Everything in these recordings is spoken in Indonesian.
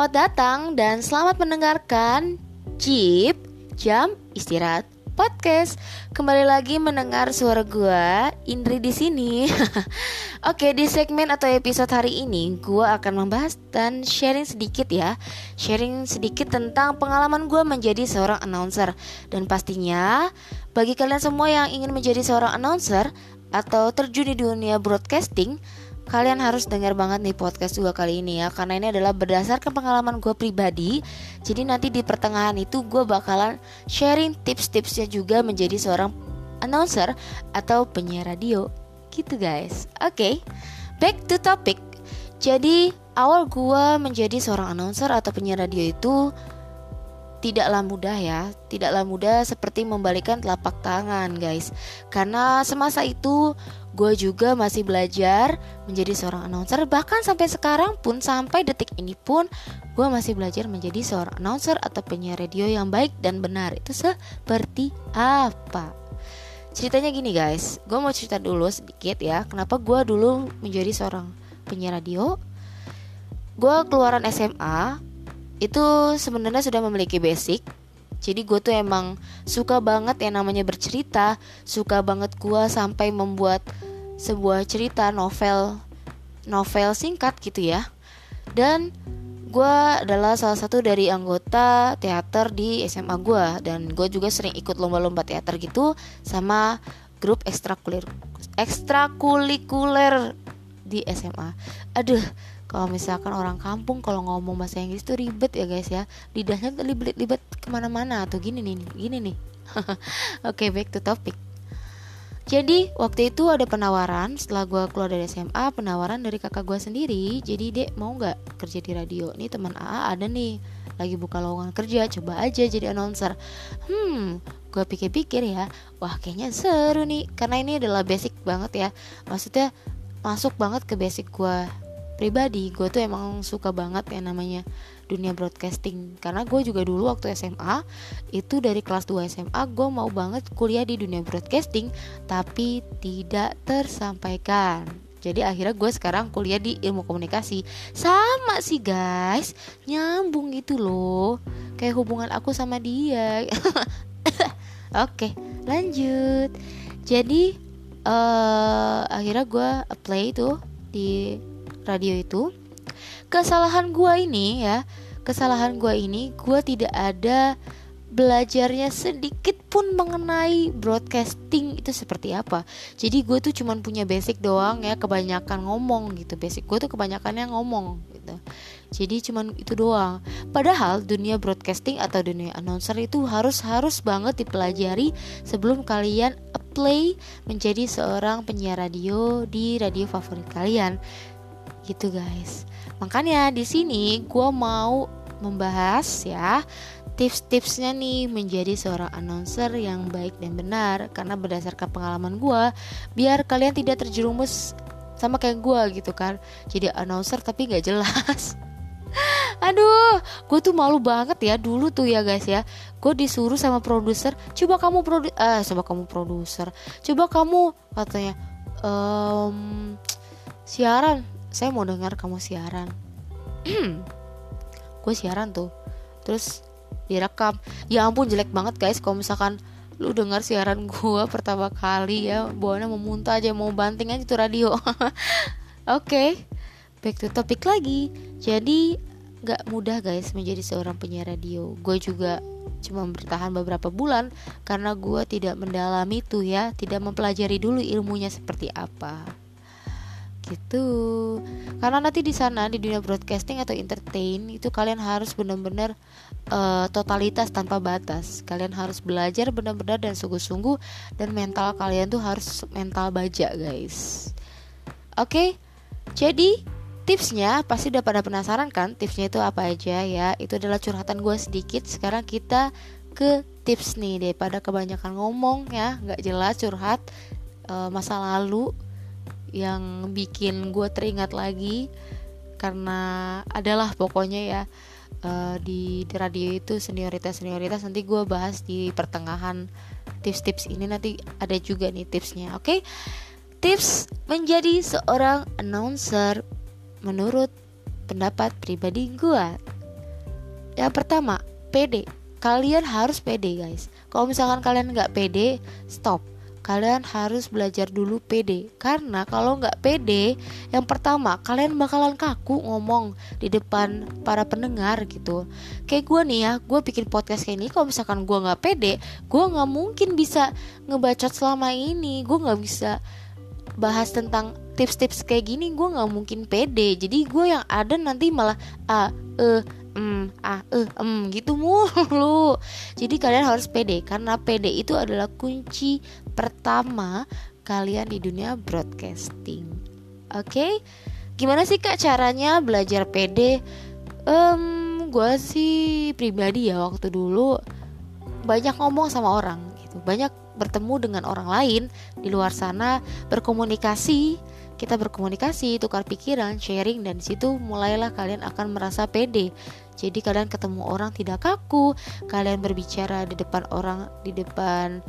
Selamat datang dan selamat mendengarkan Jeep Jam Istirahat Podcast. Kembali lagi mendengar suara gua Indri di sini. Oke, di segmen atau episode hari ini gua akan membahas dan sharing sedikit ya. Sharing sedikit tentang pengalaman gua menjadi seorang announcer dan pastinya bagi kalian semua yang ingin menjadi seorang announcer atau terjun di dunia broadcasting kalian harus dengar banget nih podcast juga kali ini ya karena ini adalah berdasarkan pengalaman gue pribadi. Jadi nanti di pertengahan itu gue bakalan sharing tips-tipsnya juga menjadi seorang announcer atau penyiar radio. Gitu guys. Oke okay, back to topic. Jadi awal gue menjadi seorang announcer atau penyiar radio itu tidaklah mudah ya tidaklah mudah seperti membalikan telapak tangan guys. Karena semasa itu gue juga masih belajar menjadi seorang announcer. Bahkan sampai sekarang pun sampai detik ini pun gue masih belajar menjadi seorang announcer atau penyiar radio yang baik dan benar. Itu seperti apa? Ceritanya gini guys. Gue mau cerita dulu sedikit ya kenapa gue dulu menjadi seorang penyiar radio. Gue keluaran SMA itu sebenarnya sudah memiliki basic. Jadi gue tuh emang suka banget yang namanya bercerita. Suka banget gue sampai membuat sebuah cerita novel novel singkat gitu ya. Dan gue adalah salah satu dari anggota teater di SMA gue dan gue juga sering ikut lomba-lomba teater gitu sama grup ekstrakurikuler di SMA aduh kalau misalkan orang kampung kalau ngomong bahasa Inggris tuh ribet ya guys ya. Lidahnya tuh ribet-ribet ke mana-mana atau gini nih gini nih. Oke okay, back to topic. Jadi waktu itu ada penawaran setelah gue keluar dari SMA penawaran dari kakak gue sendiri. Jadi dek mau nggak kerja di radio? Nih teman AA ada nih lagi buka lowongan kerja coba aja jadi announcer. Hmm gue pikir-pikir ya wah kayaknya seru nih karena ini adalah basic banget ya. Maksudnya masuk banget ke basic gue pribadi gue tuh emang suka banget yang namanya dunia broadcasting. Karena gue juga dulu waktu SMA itu dari kelas 2 SMA gue mau banget kuliah di dunia broadcasting tapi tidak tersampaikan. Jadi akhirnya gue sekarang kuliah di ilmu komunikasi. Sama sih guys. Nyambung gitu loh. Kayak hubungan aku sama dia. Oke lanjut. Jadi uh, akhirnya gue apply tuh di radio itu kesalahan gue ini ya kesalahan gue ini gue tidak ada belajarnya sedikit pun mengenai broadcasting itu seperti apa. Jadi gue tuh cuman punya basic doang ya kebanyakan ngomong gitu. Basic gue tuh kebanyakannya ngomong gitu. Jadi cuman itu doang. Padahal dunia broadcasting atau dunia announcer itu harus harus banget dipelajari sebelum kalian apply menjadi seorang penyiar radio di radio favorit kalian gitu guys. Makanya di sini gue mau membahas ya tips-tipsnya nih menjadi seorang announcer yang baik dan benar. Karena berdasarkan pengalaman gue biar kalian tidak terjerumus sama kayak gue gitu kan. Jadi announcer tapi nggak jelas. Aduh, gue tuh malu banget ya dulu tuh ya guys ya. Gue disuruh sama produser, coba kamu produ, eh coba kamu produser, coba kamu katanya, um, siaran saya mau dengar kamu siaran. Gue siaran tuh. Terus direkam. Ya ampun jelek banget guys kalau misalkan lu dengar siaran gue pertama kali ya. Bawaannya mau muntah aja mau banting aja tuh radio. Oke okay, back to topic lagi. Jadi gak mudah guys menjadi seorang penyiar radio. Gue juga cuma bertahan beberapa bulan karena gue tidak mendalami itu ya. Tidak mempelajari dulu ilmunya seperti apa gitu karena nanti di sana di dunia broadcasting atau entertain itu kalian harus benar-benar uh, totalitas tanpa batas. Kalian harus belajar benar-benar dan sungguh-sungguh dan mental kalian tuh harus mental baja guys. Oke? Okay? jadi tipsnya pasti udah pada penasaran kan? Tipsnya itu apa aja ya? Itu adalah curhatan gue sedikit. Sekarang kita ke tips nih daripada kebanyakan ngomong ya. Nggak jelas curhat uh, masa lalu yang bikin gue teringat lagi karena adalah pokoknya ya uh, di, di radio itu senioritas senioritas nanti gue bahas di pertengahan tips-tips ini nanti ada juga nih tipsnya oke? Okay? tips menjadi seorang announcer menurut pendapat pribadi gue yang pertama pede. Kalian harus pede guys. Kalau misalkan kalian nggak pede stop kalian harus belajar dulu pede. Karena kalau nggak pede yang pertama kalian bakalan kaku ngomong di depan para pendengar gitu. Kayak gue nih ya gue bikin podcast kayak ini kalau misalkan gue nggak pede gue nggak mungkin bisa ngebacot selama ini. Gue nggak bisa bahas tentang tips-tips kayak gini gue nggak mungkin pede. Jadi gue yang ada nanti malah ah eh mm, ah eh em gitu mulu jadi kalian harus pede karena pede itu adalah kunci pertama kalian di dunia broadcasting. Oke? Okay? gimana sih kak caranya belajar pede? Um, gue sih pribadi ya waktu dulu banyak ngomong sama orang gitu. Banyak bertemu dengan orang lain di luar sana berkomunikasi. Kita berkomunikasi, tukar pikiran, sharing dan situ mulailah kalian akan merasa pede. Jadi kalian ketemu orang tidak kaku, kalian berbicara di depan orang di depan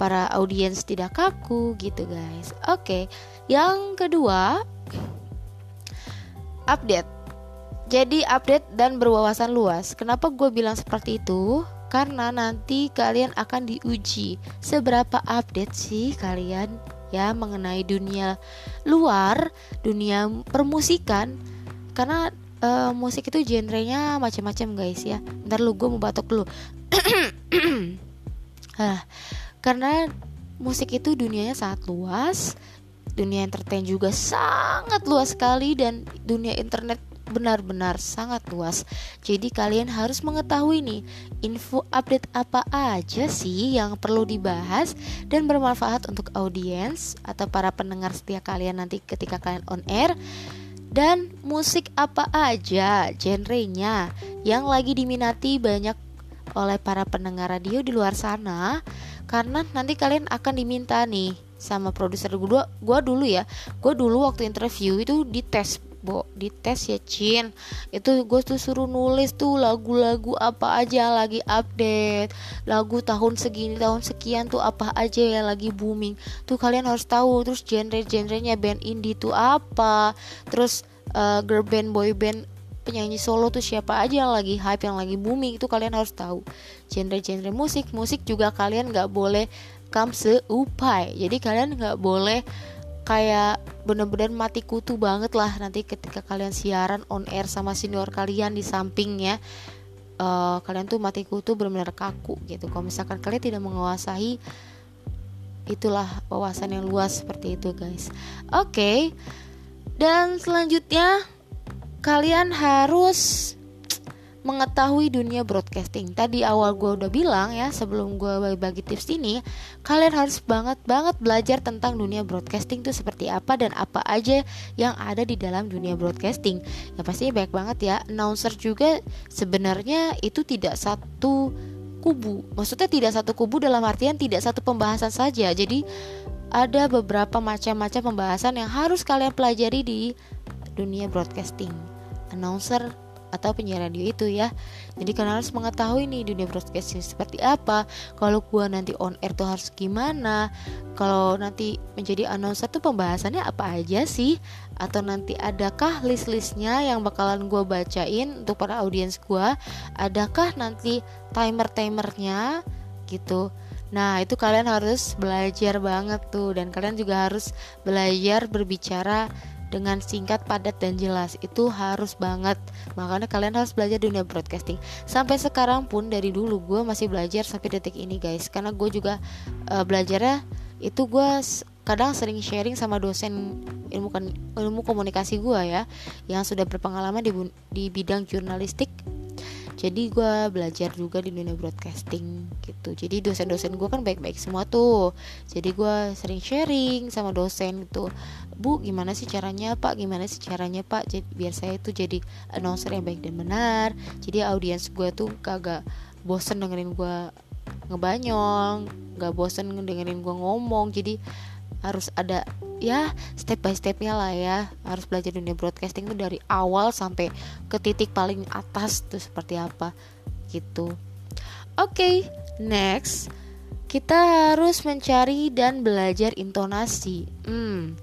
para audiens tidak kaku gitu guys. Oke, yang kedua update. Jadi update dan berwawasan luas. Kenapa gue bilang seperti itu? Karena nanti kalian akan diuji seberapa update sih kalian ya mengenai dunia luar, dunia permusikan karena uh, musik itu genrenya macam-macam guys ya. Ntar lu gue mau batuk dulu. ah, karena musik itu dunianya sangat luas, dunia entertain juga sangat luas sekali dan dunia internet benar-benar sangat luas. Jadi kalian harus mengetahui nih info update apa aja sih yang perlu dibahas dan bermanfaat untuk audiens atau para pendengar setia kalian nanti ketika kalian on air dan musik apa aja genrenya yang lagi diminati banyak oleh para pendengar radio di luar sana? Karena nanti kalian akan diminta nih sama produser. Gue gua dulu ya gue dulu waktu interview itu dites bo dites ya Cin. Itu gue tuh suruh nulis tuh lagu-lagu apa aja lagi update. Lagu tahun segini tahun sekian tuh apa aja yang lagi booming. Tuh kalian harus tahu terus genre-genrenya band indie tuh apa. Terus uh, girl band boy band penyanyi solo tuh siapa aja yang lagi hype yang lagi booming. Itu kalian harus tahu. Genre-genre musik musik juga kalian nggak boleh kam seupai. Jadi kalian nggak boleh kayak bener-bener mati kutu banget lah nanti ketika kalian siaran on air sama senior kalian di sampingnya uh, kalian tuh mati kutu bener-bener kaku gitu kalau misalkan kalian tidak menguasai itulah wawasan yang luas seperti itu guys oke okay. dan selanjutnya kalian harus mengetahui dunia broadcasting. Tadi awal gue udah bilang ya sebelum gue bagi tips ini, kalian harus banget banget belajar tentang dunia broadcasting itu seperti apa dan apa aja yang ada di dalam dunia broadcasting. Ya pastinya banyak banget ya. Announcer juga sebenarnya itu tidak satu kubu. Maksudnya tidak satu kubu dalam artian tidak satu pembahasan saja. Jadi ada beberapa macam-macam pembahasan yang harus kalian pelajari di dunia broadcasting. Announcer atau penyiar radio itu ya. Jadi kalian harus mengetahui nih dunia broadcasting seperti apa kalau gua nanti on air tuh harus gimana kalau nanti menjadi announcer tuh pembahasannya apa aja sih atau nanti adakah list-listnya yang bakalan gua bacain untuk para audiens gua adakah nanti timer-timernya gitu. Nah, itu kalian harus belajar banget tuh dan kalian juga harus belajar berbicara dengan singkat, padat dan jelas. Itu harus banget. Makanya kalian harus belajar dunia broadcasting. Sampai sekarang pun dari dulu gue masih belajar sampai detik ini guys. Karena gue juga uh, belajarnya itu gue kadang sering sharing sama dosen ilmu ilmu komunikasi gue ya yang sudah berpengalaman di, di bidang jurnalistik jadi gue belajar juga di dunia broadcasting gitu. Jadi dosen-dosen gue kan baik-baik semua tuh. Jadi gue sering sharing sama dosen gitu. Bu gimana sih caranya pak? Gimana sih caranya pak? Jadi, biar saya itu jadi announcer yang baik dan benar. Jadi audiens gue tuh kagak bosen dengerin gue ngebanyol gak bosen dengerin gue ngomong. Jadi harus ada ya step by stepnya lah ya. Harus belajar dunia broadcasting itu dari awal sampai ke titik paling atas tuh seperti apa gitu. Oke okay, next. Kita harus mencari dan belajar intonasi. Hmm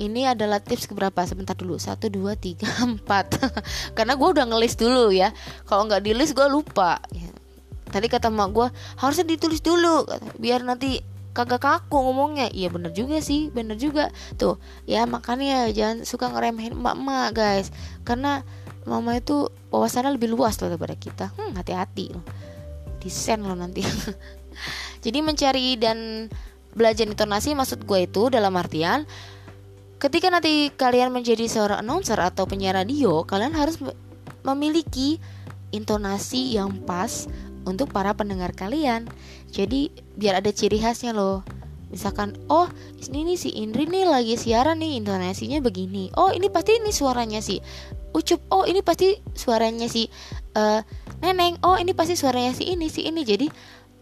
ini adalah tips keberapa? Sebentar dulu. Satu dua tiga empat. Karena gue udah ngelis dulu ya. Kalau nggak di list gue lupa. Ya. tadi kata mak gue harusnya ditulis dulu biar nanti kagak kaku ngomongnya. Iya bener juga sih bener juga. Tuh ya makanya jangan suka ngeremehin emak-emak guys. Karena mama itu wawasannya lebih luas loh daripada kita. Hmm hati-hati. Loh desain loh nanti. Jadi mencari dan belajar intonasi maksud gue itu dalam artian ketika nanti kalian menjadi seorang announcer atau penyiar radio kalian harus memiliki intonasi yang pas untuk para pendengar kalian. Jadi biar ada ciri khasnya loh. Misalkan, oh ini nih si Indri nih lagi siaran nih intonasinya begini. Oh ini pasti ini suaranya si Ucup. Oh ini pasti suaranya si uh, Neneng. Oh ini pasti suaranya si ini si ini. Jadi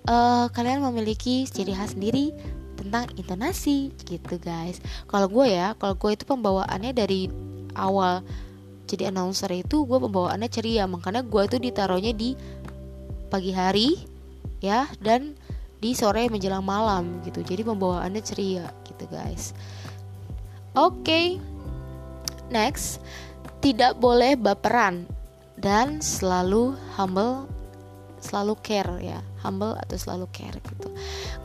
uh, kalian memiliki ciri khas sendiri tentang intonasi gitu guys. Kalau gue ya, kalau gue itu pembawaannya dari awal jadi announcer itu gue pembawaannya ceria makanya gue itu ditaruhnya di pagi hari ya dan di sore menjelang malam gitu jadi pembawaannya ceria gitu guys oke okay. next tidak boleh baperan dan selalu humble selalu care ya humble atau selalu care gitu.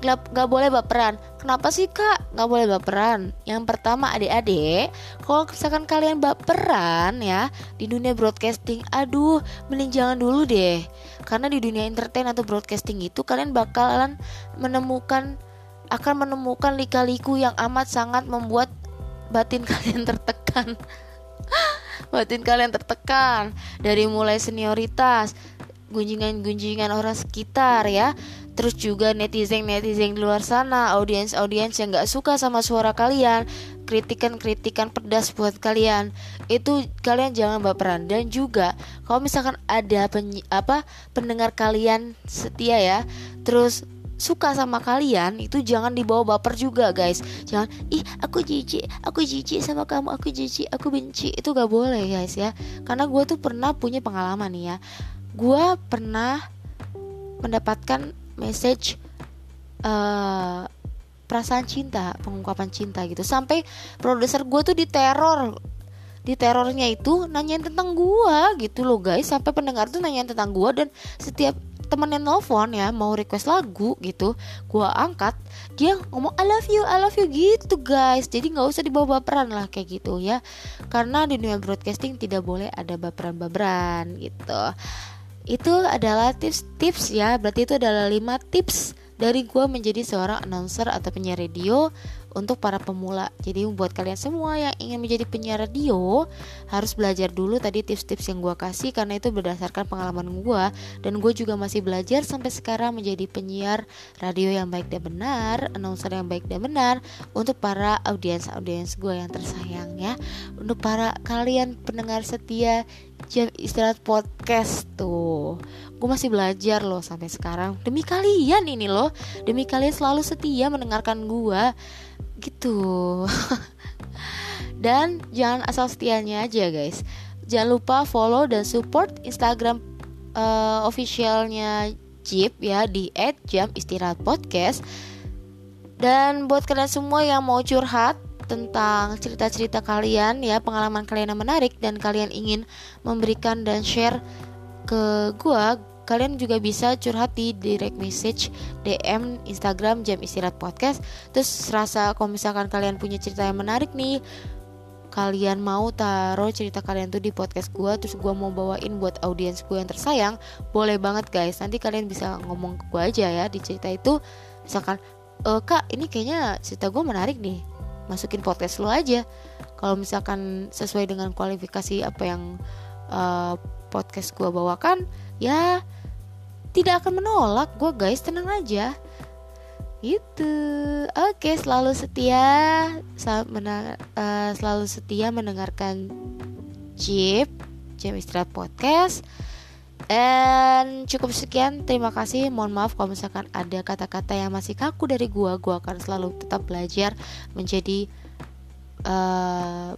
Gak, gak boleh baperan. Kenapa sih kak? Gak boleh baperan. Yang pertama adik-adik kalau misalkan kalian baperan ya di dunia broadcasting aduh mending jangan dulu deh. Karena di dunia entertain atau broadcasting itu kalian bakalan menemukan akan menemukan lika-liku yang amat sangat membuat batin kalian tertekan. Batin kalian tertekan. Dari mulai senioritas gunjingan-gunjingan orang sekitar ya. Terus juga netizen-netizen di luar sana audiens-audiens yang gak suka sama suara kalian kritikan-kritikan pedas buat kalian. Itu kalian jangan baperan. Dan juga kalau misalkan ada apa pendengar kalian setia ya terus suka sama kalian itu jangan dibawa baper juga guys. Jangan ih aku jijik aku jijik sama kamu aku jijik aku benci. Itu gak boleh guys ya. Karena gue tuh pernah punya pengalaman nih ya gue pernah mendapatkan message uh, perasaan cinta pengungkapan cinta gitu. Sampai produser gue tuh diteror. Di terornya itu nanyain tentang gue gitu loh guys. Sampai pendengar tuh nanyain tentang gue dan setiap temennya nelfon ya mau request lagu gitu gue angkat dia ngomong I love you I love you gitu guys. Jadi nggak usah dibawa baperan lah kayak gitu ya. Karena di dunia broadcasting tidak boleh ada baperan-baperan gitu itu adalah tips-tips ya berarti itu adalah 5 tips dari gue menjadi seorang announcer atau penyiar radio untuk para pemula. Jadi buat kalian semua yang ingin menjadi penyiar radio harus belajar dulu tadi tips-tips yang gue kasih karena itu berdasarkan pengalaman gue dan gue juga masih belajar sampai sekarang menjadi penyiar radio yang baik dan benar, announcer yang baik dan benar untuk para audiens-audiens gue yang tersayang ya, untuk para kalian pendengar setia jam istirahat podcast tuh gue masih belajar loh sampai sekarang. Demi kalian ini loh demi kalian selalu setia mendengarkan gue gitu. Dan jangan asal setianya aja guys. Jangan lupa follow dan support instagram uh, officialnya Jeep ya di @jam_istirahat_podcast. Dan buat kalian semua yang mau curhat tentang cerita-cerita kalian ya pengalaman kalian yang menarik dan kalian ingin memberikan dan share ke gua kalian juga bisa curhat di direct message DM Instagram jam istirahat podcast. Terus rasa kalau misalkan kalian punya cerita yang menarik nih kalian mau taruh cerita kalian tuh di podcast gue terus gue mau bawain buat audiens gue yang tersayang boleh banget guys. Nanti kalian bisa ngomong ke gue aja ya di cerita itu. Misalkan e, kak ini kayaknya cerita gue menarik nih. Masukin podcast lo aja. Kalau misalkan sesuai dengan kualifikasi apa yang uh, podcast gue bawakan ya tidak akan menolak. Gue guys tenang aja. Itu oke selalu setia uh, selalu setia mendengarkan Jeep Jam Istirahat Podcast. Dan cukup sekian, terima kasih. Mohon maaf kalau misalkan ada kata-kata yang masih kaku dari gua, gua akan selalu tetap belajar menjadi uh,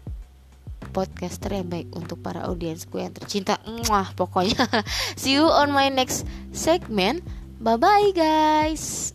podcaster yang baik untuk para audiens gue yang tercinta. Mwah, pokoknya. See you on my next segment. Bye bye guys.